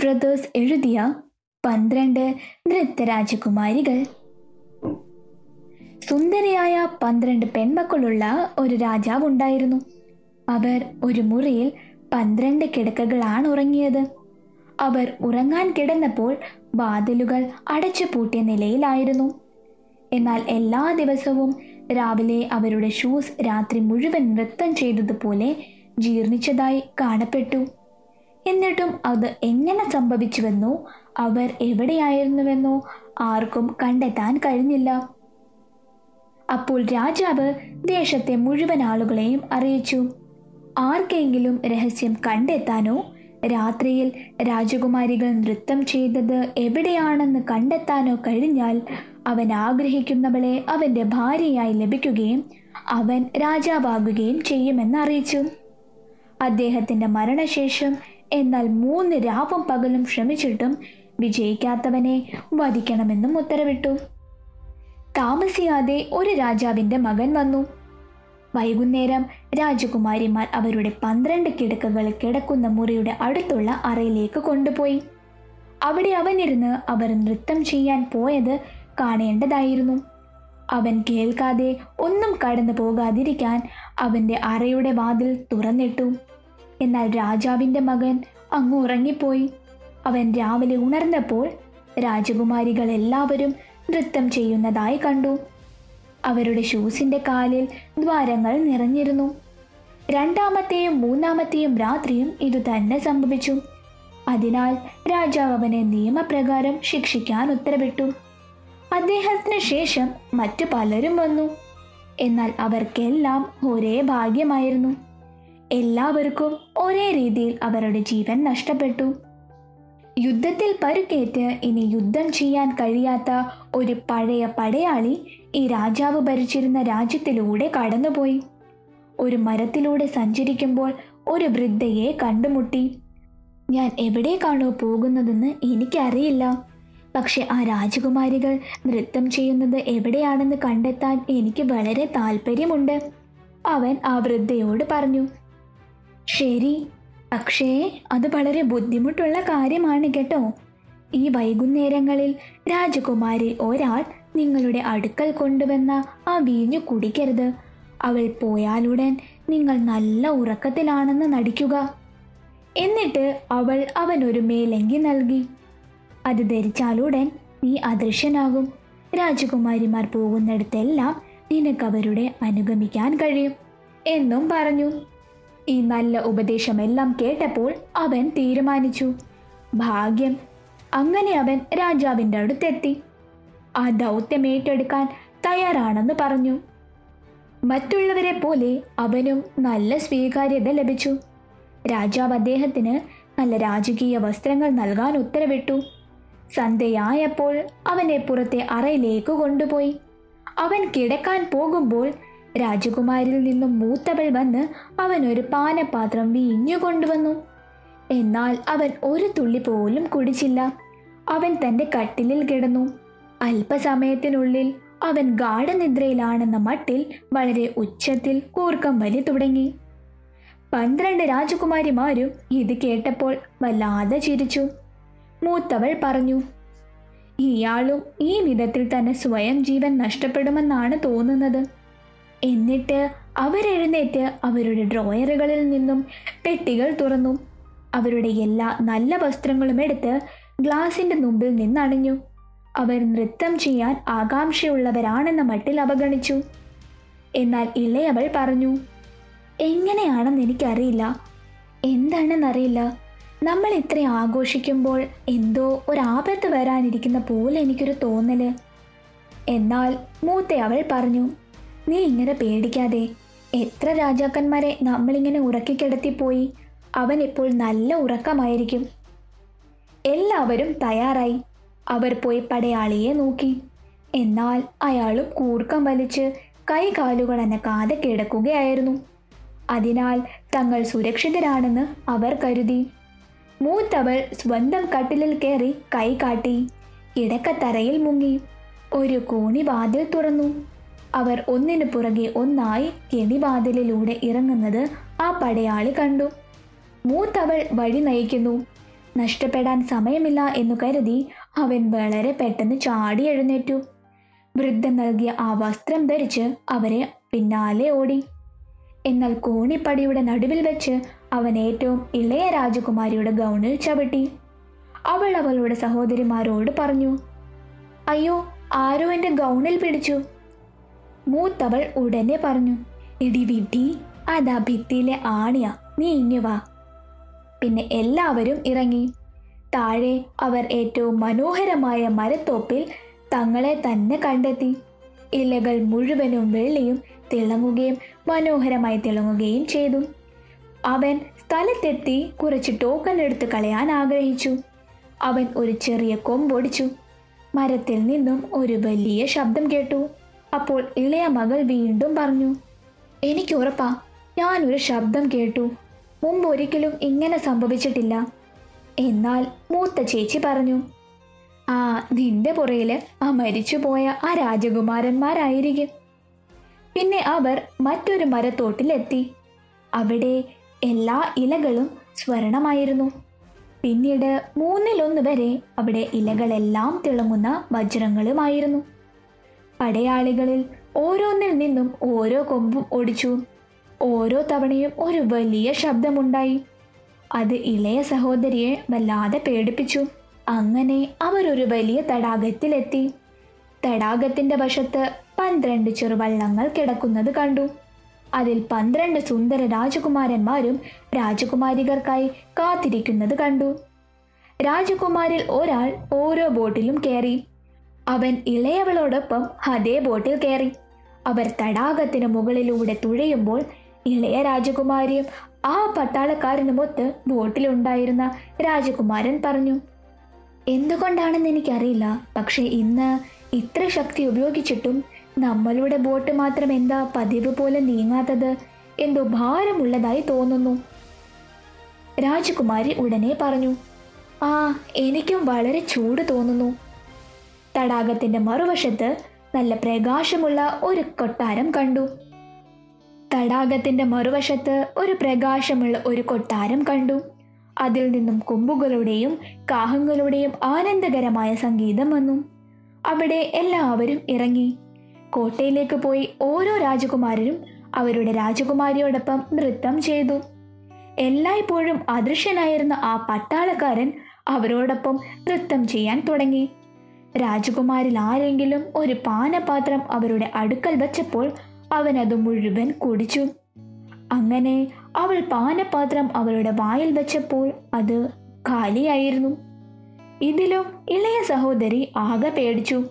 Brothers എഴുതിയ പന്ത്രണ്ട് നൃത്തരാജകുമാരികൾ. സുന്ദരിയായ പന്ത്രണ്ട് പെൺമക്കളുള്ള ഒരു രാജാവ് ഉണ്ടായിരുന്നു. അവർ ഒരു മുറിയിൽ പന്ത്രണ്ട് കിടക്കകളാണ് ഉറങ്ങിയത്. അവർ ഉറങ്ങാൻ കിടന്നപ്പോൾ വാതിലുകൾ അടച്ചു പൂട്ടിയ നിലയിലായിരുന്നു. എന്നാൽ എല്ലാ ദിവസവും രാവിലെ അവരുടെ ഷൂസ് രാത്രി മുഴുവൻ നൃത്തം ചെയ്തതുപോലെ ജീർണിച്ചതായി കാണപ്പെട്ടു. എന്നിട്ടും അത് എങ്ങനെ സംഭവിച്ചുവെന്നോ അവർ എവിടെയായിരുന്നുവെന്നോ ആർക്കും കണ്ടെത്താൻ കഴിഞ്ഞില്ല. അപ്പോൾ രാജാവ് ദേശത്തെ മുഴുവൻ ആളുകളെയും അറിയിച്ചു. ആർക്കെങ്കിലും രഹസ്യം കണ്ടെത്താനോ രാത്രിയിൽ രാജകുമാരികൾ നൃത്തം ചെയ്തത് എവിടെയാണെന്ന് കണ്ടെത്താനോ കഴിഞ്ഞാൽ അവൻ ആഗ്രഹിക്കുന്നവളെ അവന്റെ ഭാര്യയായി ലഭിക്കുകയും അവൻ രാജാവാകുകയും ചെയ്യുമെന്ന് അറിയിച്ചു. അദ്ദേഹത്തിന്റെ മരണശേഷം എന്നാൽ മൂന്ന് രാവും പകലും ശ്രമിച്ചിട്ടും വിജയിക്കാത്തവനെ വധിക്കണമെന്നും ഉത്തരവിട്ടു. താമസിയാതെ ഒരു രാജാവിന്റെ മകൻ വന്നു. വൈകുന്നേരം രാജകുമാരിമാർ അവരുടെ പന്ത്രണ്ട് കിടക്കകൾ കിടക്കുന്ന മുറിയുടെ അടുത്തുള്ള അറയിലേക്ക് കൊണ്ടുപോയി. അവിടെ അവനിരുന്ന് അവർ നൃത്തം ചെയ്യാൻ പോയത് കാണേണ്ടതായിരുന്നു. അവൻ കേൾക്കാതെ ഒന്നും കടന്നു പോകാതിരിക്കാൻ അവന്റെ അറയുടെ വാതിൽ തുറന്നിട്ടു. എന്നാൽ രാജാവിന്റെ മകൻ അങ്ങ് ഉറങ്ങിപ്പോയി. അവൻ രാവിലെ ഉണർന്നപ്പോൾ രാജകുമാരികൾ എല്ലാവരും നൃത്തം ചെയ്യുന്നതായി കണ്ടു. അവരുടെ ഷൂസിന്റെ കാലിൽ ദ്വാരങ്ങൾ നിറഞ്ഞിരുന്നു. രണ്ടാമത്തെയും മൂന്നാമത്തെയും രാത്രിയും ഇതുതന്നെ സംഭവിച്ചു. അതിനാൽ രാജാവ് അവനെ നിയമപ്രകാരം ശിക്ഷിക്കാൻ ഉത്തരവിട്ടു. അദ്ദേഹത്തിന് ശേഷം മറ്റു പലരും വന്നു. എന്നാൽ അവർക്കെല്ലാം ഒരേ ഭാഗ്യമായിരുന്നു. എല്ലാവർക്കും ഒരേ രീതിയിൽ അവരുടെ ജീവൻ നഷ്ടപ്പെട്ടു. യുദ്ധത്തിൽ പരുക്കേറ്റ് ഇനി യുദ്ധം ചെയ്യാൻ കഴിയാത്ത ഒരു പഴയ പടയാളി ഈ രാജാവ് ഭരിച്ചിരുന്ന രാജ്യത്തിലൂടെ കടന്നുപോയി. ഒരു മരത്തിലൂടെ സഞ്ചരിക്കുമ്പോൾ ഒരു വൃദ്ധയെ കണ്ടുമുട്ടി. ഞാൻ എവിടേക്കാണോ പോകുന്നതെന്ന് എനിക്കറിയില്ല. പക്ഷെ ആ രാജകുമാരികൾ നൃത്തം ചെയ്യുന്നത് എവിടെയാണെന്ന് കണ്ടെത്താൻ എനിക്ക് വളരെ താല്പര്യമുണ്ട് അവൻ ആ വൃദ്ധയോട് പറഞ്ഞു. ശരി. പക്ഷേ അത് വളരെ ബുദ്ധിമുട്ടുള്ള കാര്യമാണ് കേട്ടോ. ഈ വൈകുന്നേരങ്ങളിൽ രാജകുമാരി ഒരാൾ നിങ്ങളുടെ അടുക്കൽ കൊണ്ടുവന്ന ആ വീഞ്ഞു കുടിക്കരുത്. അവൾ പോയാലുടൻ നിങ്ങൾ നല്ല ഉറക്കത്തിലാണെന്ന് നടിക്കുക. എന്നിട്ട് അവൾ അവനൊരു മേലങ്കി നൽകി. അത് ധരിച്ചാലുടൻ നീ അദൃശ്യനാകും. രാജകുമാരിമാർ പോകുന്നിടത്തെല്ലാം നിനക്കവരുടെ അനുഗമിക്കാൻ കഴിയും. എന്നും പറഞ്ഞു. ഈ നല്ല ഉപദേശമെല്ലാം കേട്ടപ്പോൾ അവൻ തീരുമാനിച്ചു. ഭാഗ്യം. അങ്ങനെ അവൻ രാജാവിന്റെ അടുത്തെത്തി. ആ ദൗത്യം ഏറ്റെടുക്കാൻ തയ്യാറാണെന്ന് പറഞ്ഞു. മറ്റുള്ളവരെ പോലെ അവനും നല്ല സ്വീകാര്യത ലഭിച്ചു. രാജാവ് അദ്ദേഹത്തിന് നല്ല രാജകീയ വസ്ത്രങ്ങൾ നൽകാൻ ഉത്തരവിട്ടു. സന്ധ്യയായപ്പോൾ അവനെ പുറത്തെ അറയിലേക്ക് കൊണ്ടുപോയി. അവൻ കിടക്കാൻ പോകുമ്പോൾ രാജകുമാരിൽ നിന്നും മൂത്തവൾ വന്ന് അവൻ ഒരു പാനപാത്രം വീഞ്ഞു കൊണ്ടുവന്നു. എന്നാൽ അവൻ ഒരു തുള്ളി പോലും കുടിച്ചില്ല. അവൻ തന്റെ കട്ടിലിൽ കിടന്നു. അല്പസമയത്തിനുള്ളിൽ അവൻ ഗാഠനിദ്രയിലാണെന്ന മട്ടിൽ വളരെ ഉച്ചത്തിൽ കൂർക്കം വലി തുടങ്ങി. പന്ത്രണ്ട് രാജകുമാരിമാരും ഇത് കേട്ടപ്പോൾ വല്ലാതെ ചിരിച്ചു. മൂത്തവൾ പറഞ്ഞു ഇയാളും ഈ വിധത്തിൽ തന്നെ സ്വയം ജീവൻ നഷ്ടപ്പെടുമെന്നാണ് തോന്നുന്നത്. എന്നിട്ട് അവരെഴുന്നേറ്റ് അവരുടെ ഡ്രോയറുകളിൽ നിന്നും പെട്ടികൾ തുറന്നു. അവരുടെ എല്ലാ നല്ല വസ്ത്രങ്ങളും എടുത്ത് ഗ്ലാസിന്റെ മുമ്പിൽ നിന്നണിഞ്ഞു. അവർ നൃത്തം ചെയ്യാൻ ആകാംക്ഷയുള്ളവരാണെന്ന മട്ടിൽ അവഗണിച്ചു. എന്നാൽ ഇളയവൾ പറഞ്ഞു എങ്ങനെയാണെന്ന് എനിക്കറിയില്ല. എന്താണെന്നറിയില്ല. നമ്മൾ ഇത്ര ആഘോഷിക്കുമ്പോൾ എന്തോ ഒരാപത്ത് വരാനിരിക്കുന്ന പോലെ എനിക്കൊരു തോന്നൽ. എന്നാൽ മൂത്തയവൾ പറഞ്ഞു നീ ഇങ്ങനെ പേടിക്കാതെ എത്ര രാജാക്കന്മാരെ നമ്മളിങ്ങനെ ഉറക്കിക്കിടത്തിപ്പോയി? അവൻ ഇപ്പോൾ നല്ല ഉറക്കമായിരിക്കും. എല്ലാവരും തയ്യാറായി. അവർ പോയി പടയാളിയെ നോക്കി. എന്നാൽ അയാളും കൂർക്കം വലിച്ച് കൈകാലുകൾ അനക്കാതെ കിടക്കുകയായിരുന്നു. അതിനാൽ തങ്ങൾ സുരക്ഷിതരാണെന്ന് അവർ കരുതി. മൂത്തവൾ സ്വന്തം കട്ടിലിൽ കയറി കൈ കാട്ടി ഇടക്കത്തറയിൽ മുങ്ങി. ഒരു കോണി വാതിൽ തുറന്നു. അവർ ഒന്നിനു പുറകെ ഒന്നായി കെണിവാതിലിലൂടെ ഇറങ്ങുന്നത് ആ പടയാളി കണ്ടു. മൂത്തവൾ വഴി നയിക്കുന്നു. നഷ്ടപ്പെടാൻ സമയമില്ല എന്നു കരുതി അവൻ വളരെ പെട്ടെന്ന് ചാടി എഴുന്നേറ്റു. വൃദ്ധൻ നൽകിയ ആ വസ്ത്രം ധരിച്ച് അവരെ പിന്നാലെ ഓടി. എന്നാൽ കോണിപ്പടിയുടെ നടുവിൽ വെച്ച് അവൻ ഏറ്റവും ഇളയ രാജകുമാരിയുടെ ഗൗണിൽ ചവിട്ടി. അവൾ അവളുടെ സഹോദരിമാരോട് പറഞ്ഞു അയ്യോ ആരോ എന്റെ ഗൗണിൽ പിടിച്ചു? മൂത്തവൾ ഉടനെ പറഞ്ഞു എടി വിട്ടി അതാ ഭിത്തിയിലെ ആണിയ നീ ഇങ്ങു വാ. പിന്നെ എല്ലാവരും ഇറങ്ങി. താഴെ അവർ ഏറ്റവും മനോഹരമായ മരത്തോപ്പിൽ തങ്ങളെ തന്നെ കണ്ടെത്തി. ഇലകൾ മുഴുവനും വെള്ളിയും തിളങ്ങുകയും മനോഹരമായി തിളങ്ങുകയും ചെയ്തു. അവൻ സ്ഥലത്തെത്തി കുറച്ച് ടോക്കൺ എടുത്ത് കളയാൻ ആഗ്രഹിച്ചു. അവൻ ഒരു ചെറിയ കൊമ്പൊടിച്ചു. മരത്തിൽ നിന്നും ഒരു വലിയ ശബ്ദം കേട്ടു. അപ്പോൾ ഇളയ മകൾ വീണ്ടും പറഞ്ഞു എനിക്ക് ഉറപ്പാ ഞാനൊരു ശബ്ദം കേട്ടു. മുമ്പ് ഒരിക്കലും ഇങ്ങനെ സംഭവിച്ചിട്ടില്ല. എന്നാൽ മൂത്ത ചേച്ചി പറഞ്ഞു ആ നിന്റെ പുറയിൽ ആ മരിച്ചുപോയ ആ രാജകുമാരന്മാരായിരിക്കും. പിന്നെ അവർ മറ്റൊരു മരത്തോട്ടിലെത്തി. അവിടെ എല്ലാ ഇലകളും സ്വർണമായിരുന്നു. പിന്നീട് മൂന്നിലൊന്ന് വരെ അവിടെ ഇലകളെല്ലാം തിളങ്ങുന്ന വജ്രങ്ങളുമായിരുന്നു. പടയാളികളിൽ ഓരോന്നിൽ നിന്നും ഓരോ കൊമ്പും ഒടിച്ചു. ഓരോ തവണയും ഒരു വലിയ ശബ്ദമുണ്ടായി. അത് ഇളയ സഹോദരിയെ വല്ലാതെ പേടിപ്പിച്ചു. അങ്ങനെ അവരൊരു വലിയ തടാകത്തിലെത്തി. തടാകത്തിന്റെ വശത്ത് പന്ത്രണ്ട് ചെറുവള്ളങ്ങൾ കിടക്കുന്നത് കണ്ടു. അതിൽ പന്ത്രണ്ട് സുന്ദര രാജകുമാരന്മാരും രാജകുമാരികർക്കായി കാത്തിരിക്കുന്നത് കണ്ടു. രാജകുമാരിൽ ഒരാൾ ഓരോ ബോട്ടിലും കയറി. അവൻ ഇളയവളോടൊപ്പം അതേ ബോട്ടിൽ കയറി. അവർ തടാകത്തിന് മുകളിലൂടെ തുഴയുമ്പോൾ ഇളയ രാജകുമാരിയും ആ പട്ടാളക്കാരനുമൊത്ത് ബോട്ടിലുണ്ടായിരുന്ന രാജകുമാരൻ പറഞ്ഞു എന്തുകൊണ്ടാണെന്ന് എനിക്കറിയില്ല. പക്ഷേ ഇന്ന് ഇത്ര ശക്തി ഉപയോഗിച്ചിട്ടും നമ്മളുടെ ബോട്ട് മാത്രം എന്താ പതിവ് പോലെ നീങ്ങാത്തത് എന്തോ ഭാരമുള്ളതായി തോന്നുന്നു. രാജകുമാരി ഉടനെ പറഞ്ഞു ആ എനിക്കും വളരെ ചൂട് തോന്നുന്നു. തടാകത്തിന്റെ മറുവശത്ത് നല്ല പ്രകാശമുള്ള ഒരു കൊട്ടാരം കണ്ടു. തടാകത്തിന്റെ മറുവശത്ത് ഒരു പ്രകാശമുള്ള ഒരു കൊട്ടാരം കണ്ടു. അതിൽ നിന്നും കൊമ്പുകളുടെയും കാഹങ്ങളുടെയും ആനന്ദകരമായ സംഗീതം വന്നു. അവിടെ എല്ലാവരും ഇറങ്ങി. കോട്ടയിലേക്ക് പോയി ഓരോ രാജകുമാരനും അവരുടെ രാജകുമാരിയോടൊപ്പം നൃത്തം ചെയ്തു. എല്ലായ്പ്പോഴും അദൃശ്യനായിരുന്ന ആ പട്ടാളക്കാരൻ അവരോടൊപ്പം നൃത്തം ചെയ്യാൻ തുടങ്ങി. രാജകുമാരിൽ ആരെങ്കിലും ഒരു പാനപാത്രം അവരുടെ അടുക്കൽ വച്ചപ്പോൾ അവൻ അത് മുഴുവൻ കുടിച്ചു. അങ്ങനെ അവൾ പാനപാത്രം അവളുടെ വായിൽ വെച്ചപ്പോൾ അത് കാലിയായിരുന്നു. ഇതിലും ഇളയ സഹോദരി ആകെ പേടിച്ചു.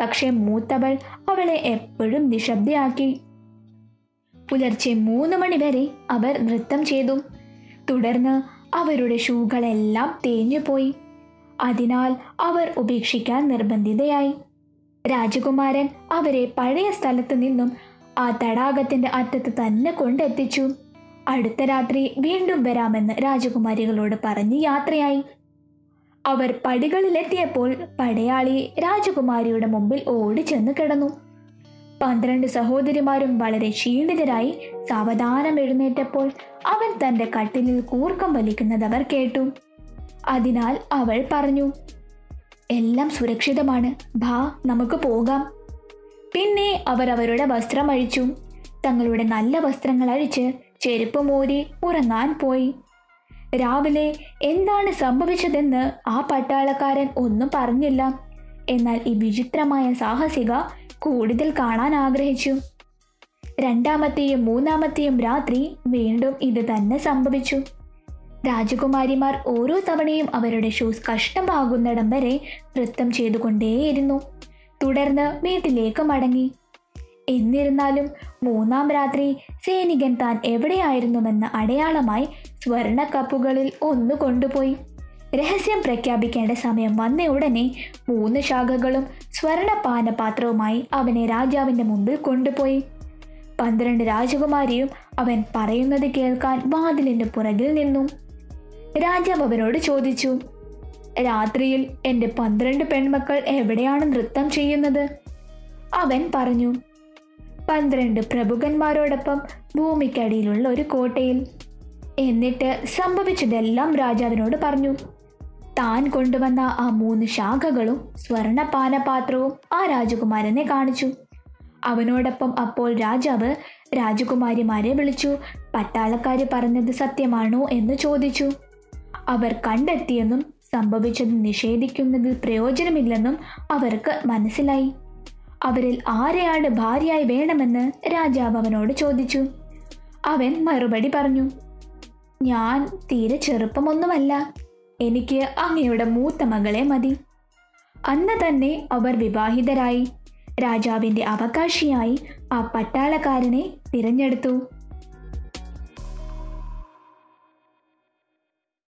പക്ഷേ മൂത്തവൾ അവളെ എപ്പോഴും നിശബ്ദയാക്കി. പുലർച്ചെ മൂന്ന് മണി വരെ അവർ നൃത്തം ചെയ്തു. തുടർന്ന് അവരുടെ ഷൂകളെല്ലാം തേഞ്ഞുപോയി. അതിനാൽ അവർ ഉപേക്ഷിക്കാൻ നിർബന്ധിതയായി. രാജകുമാരൻ അവരെ പഴയ സ്ഥലത്തു നിന്നും ആ തടാകത്തിന്റെ അറ്റത്ത് തന്നെ കൊണ്ടെത്തിച്ചു. അടുത്ത രാത്രി വീണ്ടും വരാമെന്ന് രാജകുമാരികളോട് പറഞ്ഞ് യാത്രയായി. അവർ പടികളിലെത്തിയപ്പോൾ പടയാളി രാജകുമാരിയുടെ മുമ്പിൽ ഓടി ചെന്ന് കിടന്നു. പന്ത്രണ്ട് സഹോദരിമാരും വളരെ ക്ഷീണിതരായി സാവധാനം എഴുന്നേറ്റപ്പോൾ അവൻ തന്റെ കട്ടിലിൽ കൂർക്കം വലിക്കുന്നത് അവർ കേട്ടു. അതിനാൽ അവൾ പറഞ്ഞു എല്ലാം സുരക്ഷിതമാണ്. ഭാ നമുക്ക് പോകാം. പിന്നെ അവർ അവരുടെ വസ്ത്രം അഴിച്ചു. തങ്ങളുടെ നല്ല വസ്ത്രങ്ങൾ അഴിച്ച് ചെരുപ്പ് മോരി ഉറങ്ങാൻ പോയി. രാവിലെ എന്താണ് സംഭവിച്ചതെന്ന് ആ പട്ടാളക്കാരൻ ഒന്നും പറഞ്ഞില്ല. എന്നാൽ ഈ വിചിത്രമായ സാഹസിക കൂടുതൽ കാണാൻ ആഗ്രഹിച്ചു. രണ്ടാമത്തെയും മൂന്നാമത്തെയും രാത്രി വീണ്ടും ഇത് തന്നെ സംഭവിച്ചു. രാജകുമാരിമാർ ഓരോ തവണയും അവരുടെ ഷൂസ് കഷ്ടമാകുന്നിടം വരെ നൃത്തം ചെയ്തുകൊണ്ടേയിരുന്നു. തുടർന്ന് വീട്ടിലേക്ക് മടങ്ങി. എന്നിരുന്നാലും മൂന്നാം രാത്രി സൈനികൻ താൻ എവിടെയായിരുന്നുവെന്ന അടയാളമായി സ്വർണ കപ്പുകളിൽ ഒന്ന് കൊണ്ടുപോയി. രഹസ്യം പ്രഖ്യാപിക്കേണ്ട സമയം വന്ന ഉടനെ മൂന്ന് ശാഖകളും സ്വർണ പാനപാത്രവുമായി അവനെ രാജാവിന്റെ മുമ്പിൽ കൊണ്ടുപോയി. പന്ത്രണ്ട് രാജകുമാരിയും അവൻ പറയുന്നത് കേൾക്കാൻ വാതിലിന്റെ പുറകിൽ നിന്നു. രാജാവ് അവനോട് ചോദിച്ചു രാത്രിയിൽ എന്റെ പന്ത്രണ്ട് പെൺമക്കൾ എവിടെയാണ് നൃത്തം ചെയ്യുന്നത്? അവൻ പറഞ്ഞു പന്ത്രണ്ട് പ്രഭുക്കന്മാരോടൊപ്പം ഭൂമിക്കടിയിലുള്ള ഒരു കോട്ടയിൽ. എന്നിട്ട് സംഭവിച്ചതെല്ലാം രാജാവിനോട് പറഞ്ഞു താൻ കൊണ്ടുവന്ന ആ മൂന്ന് ശാഖകളും സ്വർണപാനപാത്രവും ആ രാജകുമാരനെ കാണിച്ചു. അവനോടൊപ്പം അപ്പോൾ രാജാവ് രാജകുമാരിമാരെ വിളിച്ചു പട്ടാളക്കാർ പറഞ്ഞത് സത്യമാണോ? എന്ന് ചോദിച്ചു. അവർ കണ്ടെത്തിയെന്നും സംഭവിച്ചത് നിഷേധിക്കുന്നതിൽ പ്രയോജനമില്ലെന്നും അവർക്ക് മനസ്സിലായി. അവരിൽ ആരെയാണ് ഭാര്യയായി വേണമെന്ന് രാജാവ് അവനോട് ചോദിച്ചു. അവൻ മറുപടി പറഞ്ഞു ഞാൻ തീരെ ചെറുപ്പമൊന്നുമല്ല. എനിക്ക് അങ്ങയുടെ മൂത്ത മകളെ മതി. അന്ന് തന്നെ അവർ വിവാഹിതരായി. രാജാവിന്റെ അവകാശിയായി ആ പട്ടാളക്കാരനെ തിരഞ്ഞെടുത്തു.